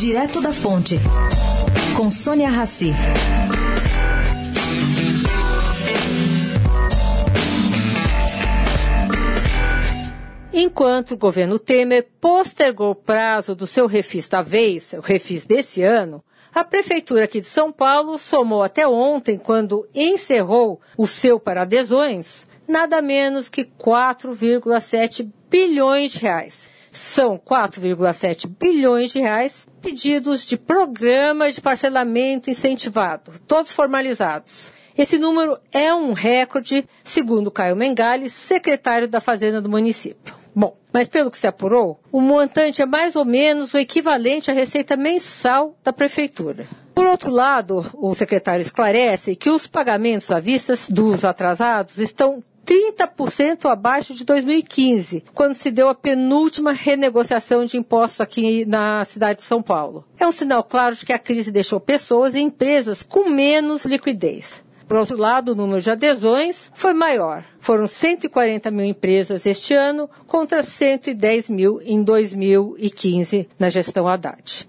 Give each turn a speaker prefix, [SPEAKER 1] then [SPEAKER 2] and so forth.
[SPEAKER 1] Direto da Fonte, com Sônia Rassi.
[SPEAKER 2] Enquanto o governo Temer postergou o prazo do seu refis da vez, o refis desse ano, a Prefeitura aqui de São Paulo somou até ontem, quando encerrou o seu para adesões, nada menos que 4,7 bilhões de reais. São 4,7 bilhões de reais pedidos de programas de parcelamento incentivado, todos formalizados. Esse número é um recorde, segundo Caio Mengali, secretário da Fazenda do município. Bom, mas pelo que se apurou, o montante é mais ou menos o equivalente à receita mensal da prefeitura. Por outro lado, o secretário esclarece que os pagamentos à vista dos atrasados estão 30% abaixo de 2015, quando se deu a penúltima renegociação de impostos aqui na cidade de São Paulo. É um sinal claro de que a crise deixou pessoas e empresas com menos liquidez. Por outro lado, o número de adesões foi maior. Foram 140 mil empresas este ano contra 110 mil em 2015 na gestão Haddad.